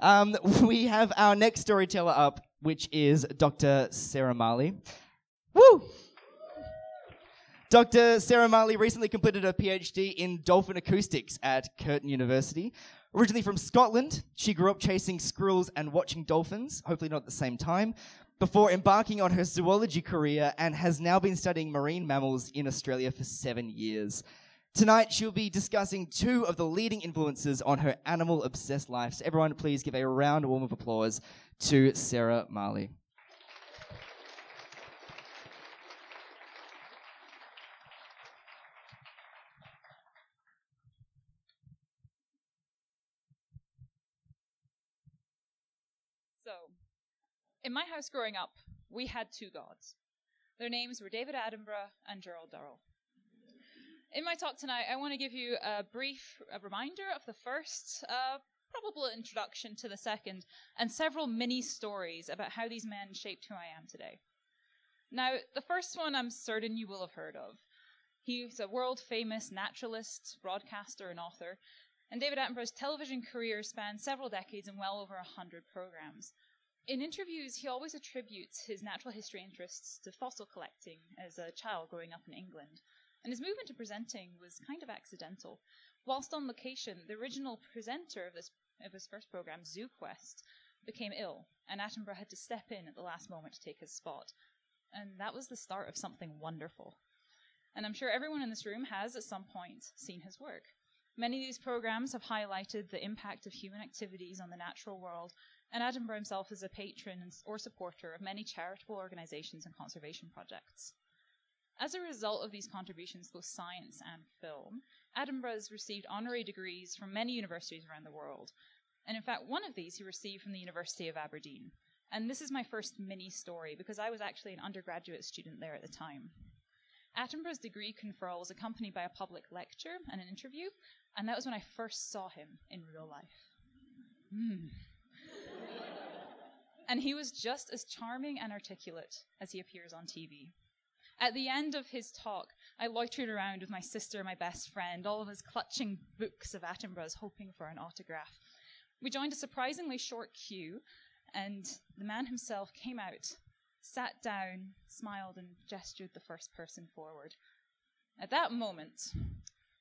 Um, we have our next storyteller up, which is Dr. Sarah Marley. Woo! Dr. Sarah Marley recently completed her PhD in dolphin acoustics at Curtin University. Originally from Scotland, she grew up chasing squirrels and watching dolphins, hopefully not at the same time, before embarking on her zoology career and has now been studying marine mammals in Australia for seven years. Tonight, she'll be discussing two of the leading influences on her animal obsessed life. So, everyone, please give a round warm of applause to Sarah Marley. So, in my house growing up, we had two gods. Their names were David Attenborough and Gerald Durrell. In my talk tonight, I want to give you a brief a reminder of the first, uh, probable introduction to the second, and several mini stories about how these men shaped who I am today. Now, the first one I'm certain you will have heard of. He's a world famous naturalist, broadcaster, and author, and David Attenborough's television career spanned several decades and well over a hundred programs. In interviews, he always attributes his natural history interests to fossil collecting as a child growing up in England. And his movement to presenting was kind of accidental. Whilst on location, the original presenter of this of his first program, Zoo Quest, became ill, and Attenborough had to step in at the last moment to take his spot. And that was the start of something wonderful. And I'm sure everyone in this room has, at some point, seen his work. Many of these programs have highlighted the impact of human activities on the natural world, and Attenborough himself is a patron or supporter of many charitable organizations and conservation projects. As a result of these contributions, both science and film, Attenborough has received honorary degrees from many universities around the world. And in fact, one of these he received from the University of Aberdeen. And this is my first mini story because I was actually an undergraduate student there at the time. Attenborough's degree conferral was accompanied by a public lecture and an interview, and that was when I first saw him in real life. Mm. and he was just as charming and articulate as he appears on TV. At the end of his talk, I loitered around with my sister, my best friend, all of us clutching books of Attenborough's, hoping for an autograph. We joined a surprisingly short queue, and the man himself came out, sat down, smiled, and gestured the first person forward. At that moment,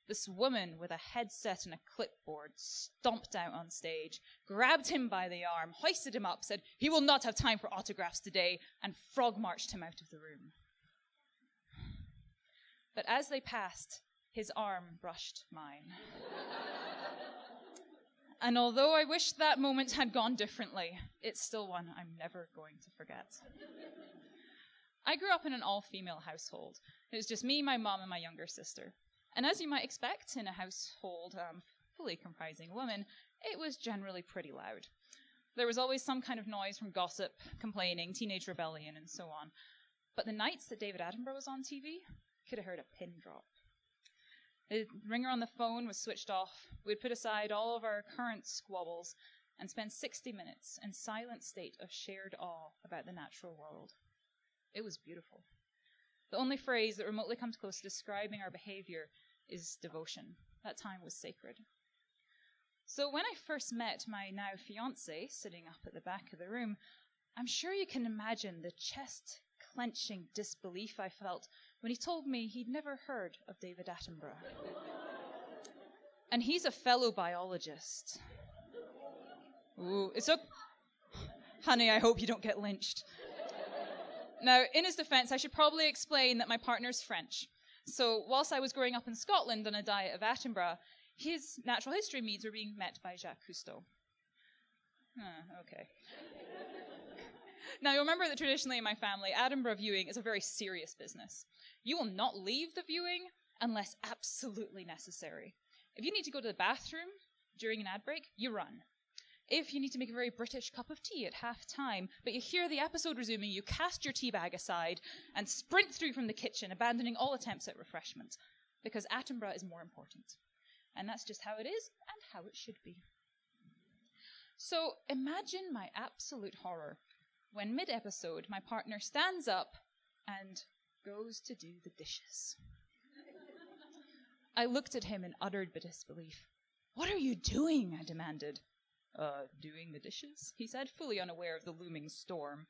this woman with a headset and a clipboard stomped out on stage, grabbed him by the arm, hoisted him up, said, He will not have time for autographs today, and frog marched him out of the room. But as they passed, his arm brushed mine. and although I wish that moment had gone differently, it's still one I'm never going to forget. I grew up in an all female household. It was just me, my mom, and my younger sister. And as you might expect in a household um, fully comprising women, it was generally pretty loud. There was always some kind of noise from gossip, complaining, teenage rebellion, and so on. But the nights that David Attenborough was on TV, could have heard a pin drop. The ringer on the phone was switched off. We'd put aside all of our current squabbles and spend 60 minutes in silent state of shared awe about the natural world. It was beautiful. The only phrase that remotely comes close to describing our behavior is devotion. That time was sacred. So when I first met my now fiance sitting up at the back of the room, I'm sure you can imagine the chest clenching disbelief I felt when he told me he'd never heard of David Attenborough. and he's a fellow biologist. Ooh, it's okay. Honey, I hope you don't get lynched. now, in his defense, I should probably explain that my partner's French. So, whilst I was growing up in Scotland on a diet of Attenborough, his natural history needs were being met by Jacques Cousteau. Huh, okay. now, you'll remember that traditionally in my family, Attenborough viewing is a very serious business. You will not leave the viewing unless absolutely necessary. If you need to go to the bathroom during an ad break, you run. If you need to make a very British cup of tea at half time, but you hear the episode resuming, you cast your tea bag aside and sprint through from the kitchen, abandoning all attempts at refreshment, because Attenborough is more important. And that's just how it is and how it should be. So imagine my absolute horror when mid episode my partner stands up and goes to do the dishes. I looked at him in utter disbelief. What are you doing? I demanded. Uh, doing the dishes, he said, fully unaware of the looming storm.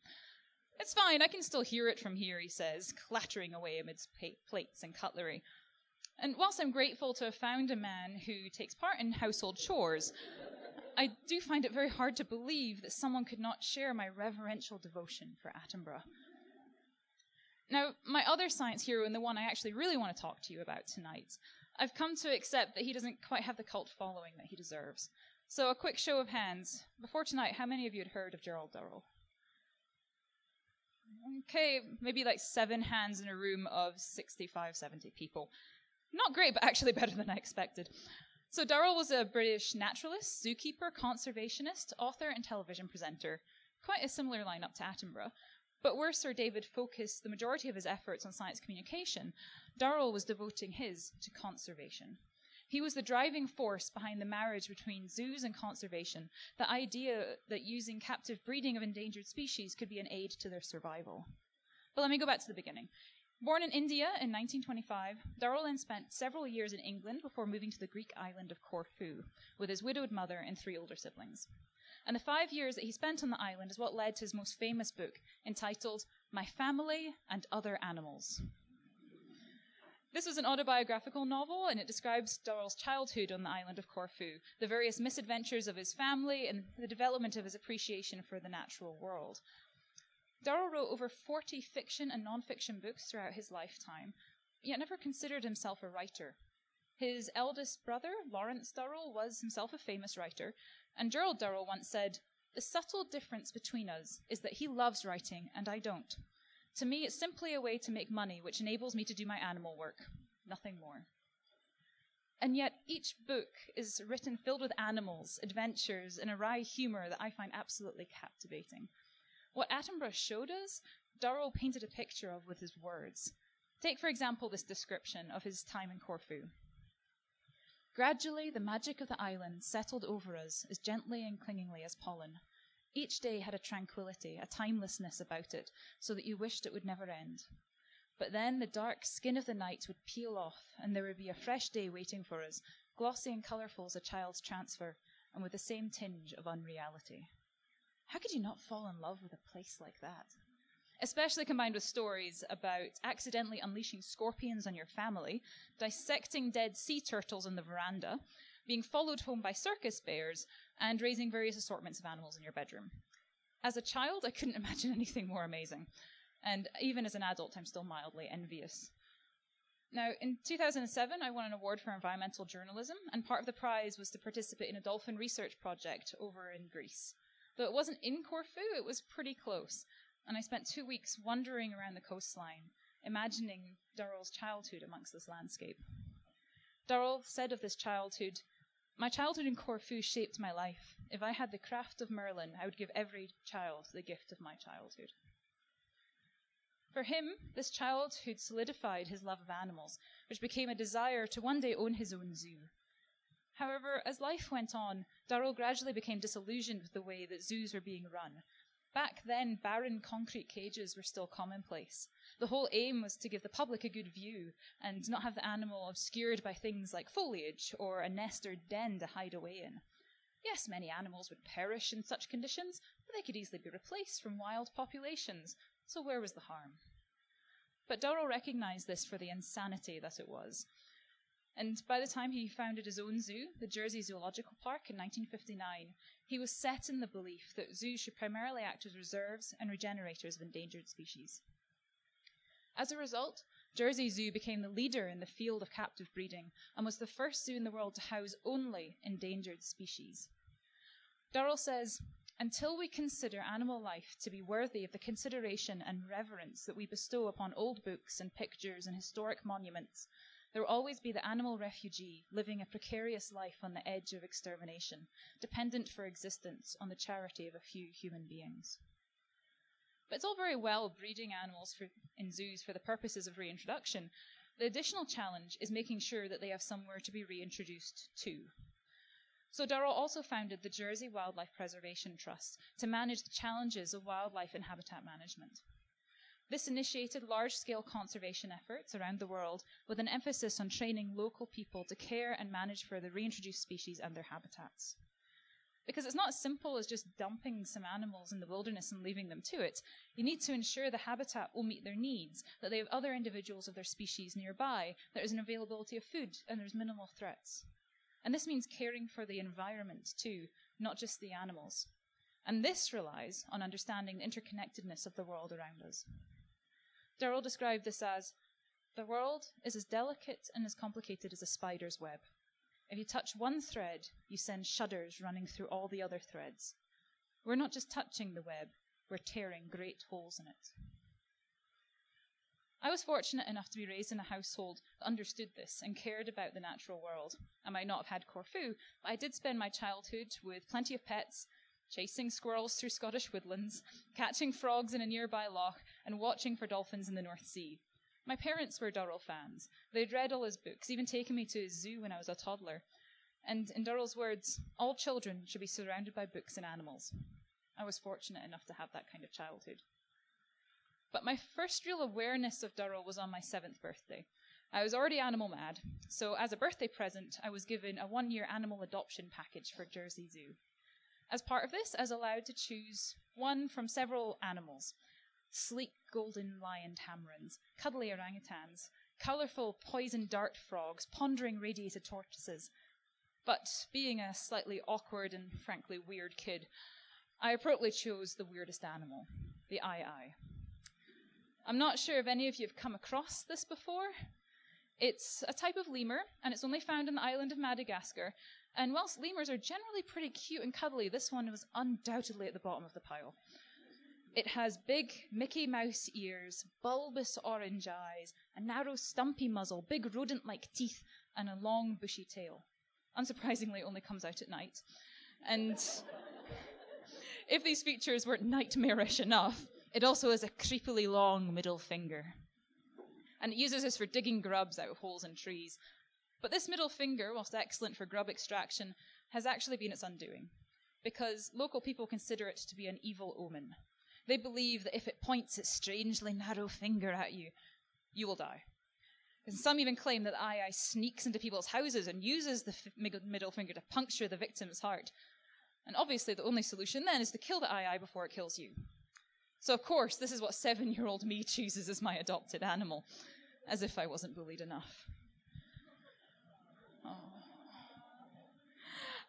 It's fine, I can still hear it from here, he says, clattering away amidst pa- plates and cutlery. And whilst I'm grateful to have found a man who takes part in household chores, I do find it very hard to believe that someone could not share my reverential devotion for Attenborough. Now, my other science hero, and the one I actually really want to talk to you about tonight, I've come to accept that he doesn't quite have the cult following that he deserves. So, a quick show of hands. Before tonight, how many of you had heard of Gerald Durrell? Okay, maybe like seven hands in a room of 65, 70 people. Not great, but actually better than I expected. So, Durrell was a British naturalist, zookeeper, conservationist, author, and television presenter. Quite a similar lineup to Attenborough. But where Sir David focused the majority of his efforts on science communication, Durrell was devoting his to conservation. He was the driving force behind the marriage between zoos and conservation, the idea that using captive breeding of endangered species could be an aid to their survival. But let me go back to the beginning. Born in India in 1925, Durrell then spent several years in England before moving to the Greek island of Corfu with his widowed mother and three older siblings. And the five years that he spent on the island is what led to his most famous book, entitled My Family and Other Animals. This was an autobiographical novel, and it describes Durrell's childhood on the island of Corfu, the various misadventures of his family, and the development of his appreciation for the natural world. Durrell wrote over 40 fiction and non-fiction books throughout his lifetime, yet never considered himself a writer. His eldest brother, Lawrence Durrell, was himself a famous writer, and Gerald Durrell once said, The subtle difference between us is that he loves writing and I don't. To me, it's simply a way to make money which enables me to do my animal work, nothing more. And yet, each book is written filled with animals, adventures, and a wry humor that I find absolutely captivating. What Attenborough showed us, Durrell painted a picture of with his words. Take, for example, this description of his time in Corfu. Gradually, the magic of the island settled over us as gently and clingingly as pollen. Each day had a tranquility, a timelessness about it, so that you wished it would never end. But then the dark skin of the night would peel off, and there would be a fresh day waiting for us, glossy and colourful as a child's transfer, and with the same tinge of unreality. How could you not fall in love with a place like that? Especially combined with stories about accidentally unleashing scorpions on your family, dissecting dead sea turtles in the veranda, being followed home by circus bears, and raising various assortments of animals in your bedroom. As a child, I couldn't imagine anything more amazing. And even as an adult, I'm still mildly envious. Now, in 2007, I won an award for environmental journalism, and part of the prize was to participate in a dolphin research project over in Greece. Though it wasn't in Corfu, it was pretty close and I spent two weeks wandering around the coastline, imagining Durrell's childhood amongst this landscape. Durrell said of this childhood, My childhood in Corfu shaped my life. If I had the craft of Merlin, I would give every child the gift of my childhood. For him, this childhood solidified his love of animals, which became a desire to one day own his own zoo. However, as life went on, Durrell gradually became disillusioned with the way that zoos were being run, Back then, barren concrete cages were still commonplace. The whole aim was to give the public a good view and not have the animal obscured by things like foliage or a nest or den to hide away in. Yes, many animals would perish in such conditions, but they could easily be replaced from wild populations, so where was the harm? But Durrell recognized this for the insanity that it was. And by the time he founded his own zoo, the Jersey Zoological Park, in 1959, he was set in the belief that zoos should primarily act as reserves and regenerators of endangered species. As a result, Jersey Zoo became the leader in the field of captive breeding and was the first zoo in the world to house only endangered species. Durrell says, until we consider animal life to be worthy of the consideration and reverence that we bestow upon old books and pictures and historic monuments, there will always be the animal refugee living a precarious life on the edge of extermination, dependent for existence on the charity of a few human beings. But it's all very well breeding animals for, in zoos for the purposes of reintroduction. The additional challenge is making sure that they have somewhere to be reintroduced to. So Durrell also founded the Jersey Wildlife Preservation Trust to manage the challenges of wildlife and habitat management. This initiated large scale conservation efforts around the world with an emphasis on training local people to care and manage for the reintroduced species and their habitats. Because it's not as simple as just dumping some animals in the wilderness and leaving them to it. You need to ensure the habitat will meet their needs, that they have other individuals of their species nearby, there is an availability of food, and there's minimal threats. And this means caring for the environment too, not just the animals. And this relies on understanding the interconnectedness of the world around us. Durrell described this as the world is as delicate and as complicated as a spider's web. If you touch one thread, you send shudders running through all the other threads. We're not just touching the web, we're tearing great holes in it. I was fortunate enough to be raised in a household that understood this and cared about the natural world. I might not have had Corfu, but I did spend my childhood with plenty of pets, chasing squirrels through Scottish woodlands, catching frogs in a nearby loch, and watching for dolphins in the North Sea. My parents were Durrell fans. They'd read all his books, even taken me to his zoo when I was a toddler. And in Durrell's words, all children should be surrounded by books and animals. I was fortunate enough to have that kind of childhood. But my first real awareness of Durrell was on my seventh birthday. I was already animal mad, so as a birthday present, I was given a one year animal adoption package for Jersey Zoo. As part of this, I was allowed to choose one from several animals sleek golden lion tamarins, cuddly orangutans, colourful poison dart frogs, pondering radiated tortoises. But being a slightly awkward and frankly weird kid, I appropriately chose the weirdest animal, the aye-aye. I'm not sure if any of you have come across this before. It's a type of lemur, and it's only found in the island of Madagascar. And whilst lemurs are generally pretty cute and cuddly, this one was undoubtedly at the bottom of the pile. It has big Mickey Mouse ears, bulbous orange eyes, a narrow stumpy muzzle, big rodent like teeth, and a long bushy tail. Unsurprisingly, it only comes out at night. And if these features weren't nightmarish enough, it also has a creepily long middle finger. And it uses this for digging grubs out of holes in trees. But this middle finger, whilst excellent for grub extraction, has actually been its undoing. Because local people consider it to be an evil omen. They believe that if it points its strangely narrow finger at you, you will die. And some even claim that aye-aye sneaks into people's houses and uses the f- middle finger to puncture the victim's heart. And obviously, the only solution then is to kill the aye-aye before it kills you. So, of course, this is what seven year old me chooses as my adopted animal, as if I wasn't bullied enough. Oh.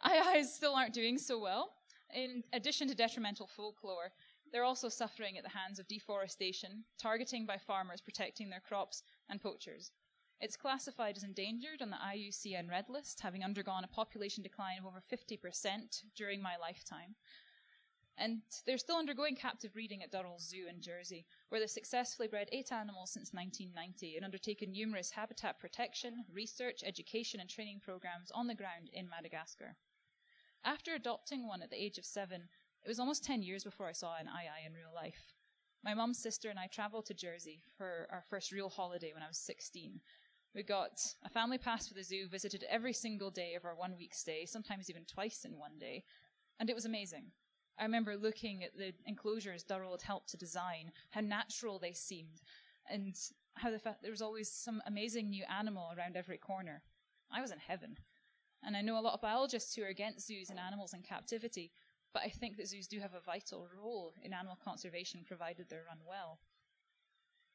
Aye-ayes still aren't doing so well. In addition to detrimental folklore, they're also suffering at the hands of deforestation, targeting by farmers protecting their crops, and poachers. It's classified as endangered on the IUCN Red List, having undergone a population decline of over 50% during my lifetime. And they're still undergoing captive breeding at Durrell Zoo in Jersey, where they've successfully bred eight animals since 1990 and undertaken numerous habitat protection, research, education, and training programs on the ground in Madagascar. After adopting one at the age of seven, it was almost 10 years before I saw an aye-aye in real life. My mum's sister and I traveled to Jersey for our first real holiday when I was 16. We got a family pass for the zoo, visited every single day of our one week stay, sometimes even twice in one day, and it was amazing. I remember looking at the enclosures Durrell had helped to design, how natural they seemed, and how the fact there was always some amazing new animal around every corner. I was in heaven. And I know a lot of biologists who are against zoos and animals in captivity, but I think that zoos do have a vital role in animal conservation provided they're run well.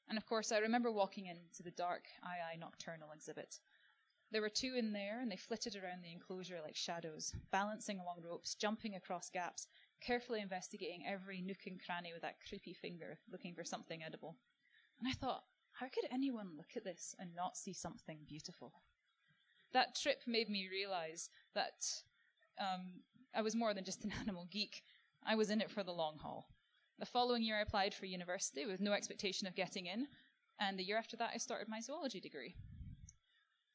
And of course, I remember walking into the dark aye-aye nocturnal exhibit. There were two in there, and they flitted around the enclosure like shadows, balancing along ropes, jumping across gaps, carefully investigating every nook and cranny with that creepy finger, looking for something edible. And I thought, how could anyone look at this and not see something beautiful? That trip made me realize that um, I was more than just an animal geek. I was in it for the long haul. The following year, I applied for university with no expectation of getting in, and the year after that, I started my zoology degree.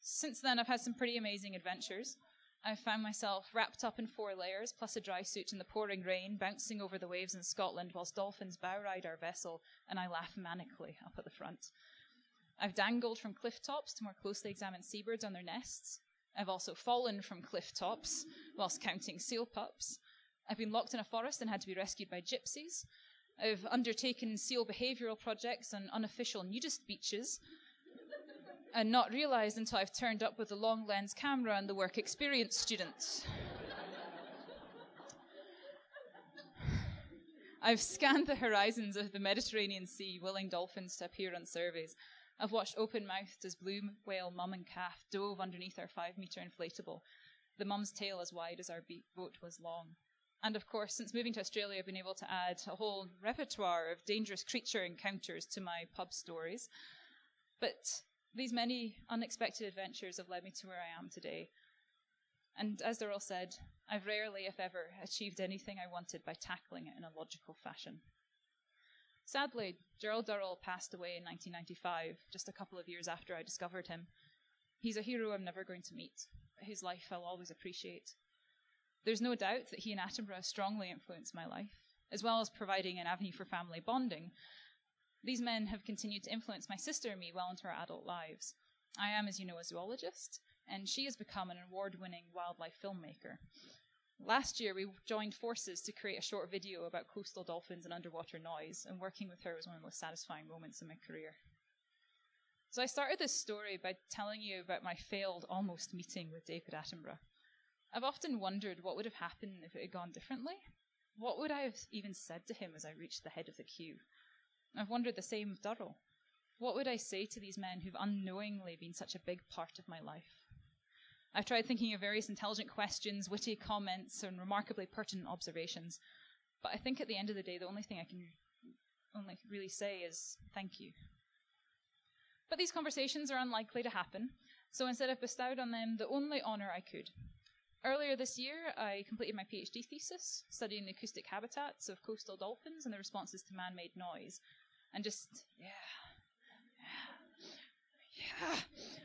Since then, I've had some pretty amazing adventures. I've found myself wrapped up in four layers, plus a dry suit in the pouring rain, bouncing over the waves in Scotland whilst dolphins bow ride our vessel, and I laugh manically up at the front. I've dangled from cliff tops to more closely examine seabirds on their nests. I've also fallen from cliff tops whilst counting seal pups. I've been locked in a forest and had to be rescued by gypsies. I've undertaken seal behavioural projects on unofficial nudist beaches and not realised until I've turned up with a long lens camera and the work experience students. I've scanned the horizons of the Mediterranean Sea, willing dolphins to appear on surveys. I've watched open mouthed as blue whale mum and calf dove underneath our five metre inflatable, the mum's tail as wide as our boat was long. And of course, since moving to Australia, I've been able to add a whole repertoire of dangerous creature encounters to my pub stories. But these many unexpected adventures have led me to where I am today. And as all said, I've rarely, if ever, achieved anything I wanted by tackling it in a logical fashion. Sadly, Gerald Durrell passed away in 1995, just a couple of years after I discovered him. He's a hero I'm never going to meet, but his life I'll always appreciate. There's no doubt that he and Attenborough strongly influenced my life, as well as providing an avenue for family bonding. These men have continued to influence my sister and me well into our adult lives. I am, as you know, a zoologist, and she has become an award winning wildlife filmmaker. Last year, we joined forces to create a short video about coastal dolphins and underwater noise, and working with her was one of the most satisfying moments in my career. So, I started this story by telling you about my failed almost meeting with David Attenborough. I've often wondered what would have happened if it had gone differently. What would I have even said to him as I reached the head of the queue? I've wondered the same of Durrell. What would I say to these men who've unknowingly been such a big part of my life? I've tried thinking of various intelligent questions, witty comments, and remarkably pertinent observations, but I think at the end of the day, the only thing I can only really say is thank you. But these conversations are unlikely to happen, so instead I've bestowed on them the only honour I could. Earlier this year, I completed my PhD thesis studying the acoustic habitats of coastal dolphins and the responses to man made noise. And just, yeah, yeah, yeah.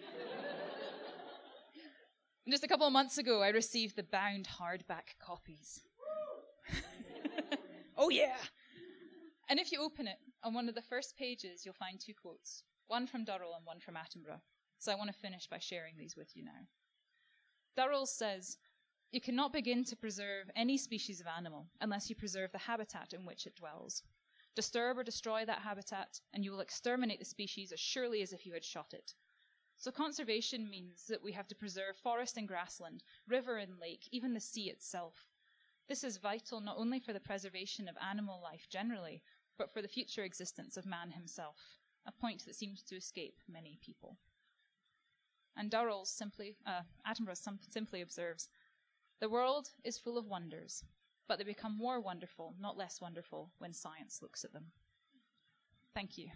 And just a couple of months ago, I received the bound hardback copies. oh, yeah! And if you open it, on one of the first pages, you'll find two quotes one from Durrell and one from Attenborough. So I want to finish by sharing these with you now. Durrell says, You cannot begin to preserve any species of animal unless you preserve the habitat in which it dwells. Disturb or destroy that habitat, and you will exterminate the species as surely as if you had shot it. So conservation means that we have to preserve forest and grassland, river and lake, even the sea itself. This is vital not only for the preservation of animal life generally, but for the future existence of man himself, a point that seems to escape many people. And Durrell simply, uh, Attenborough simply observes, the world is full of wonders, but they become more wonderful, not less wonderful, when science looks at them. Thank you.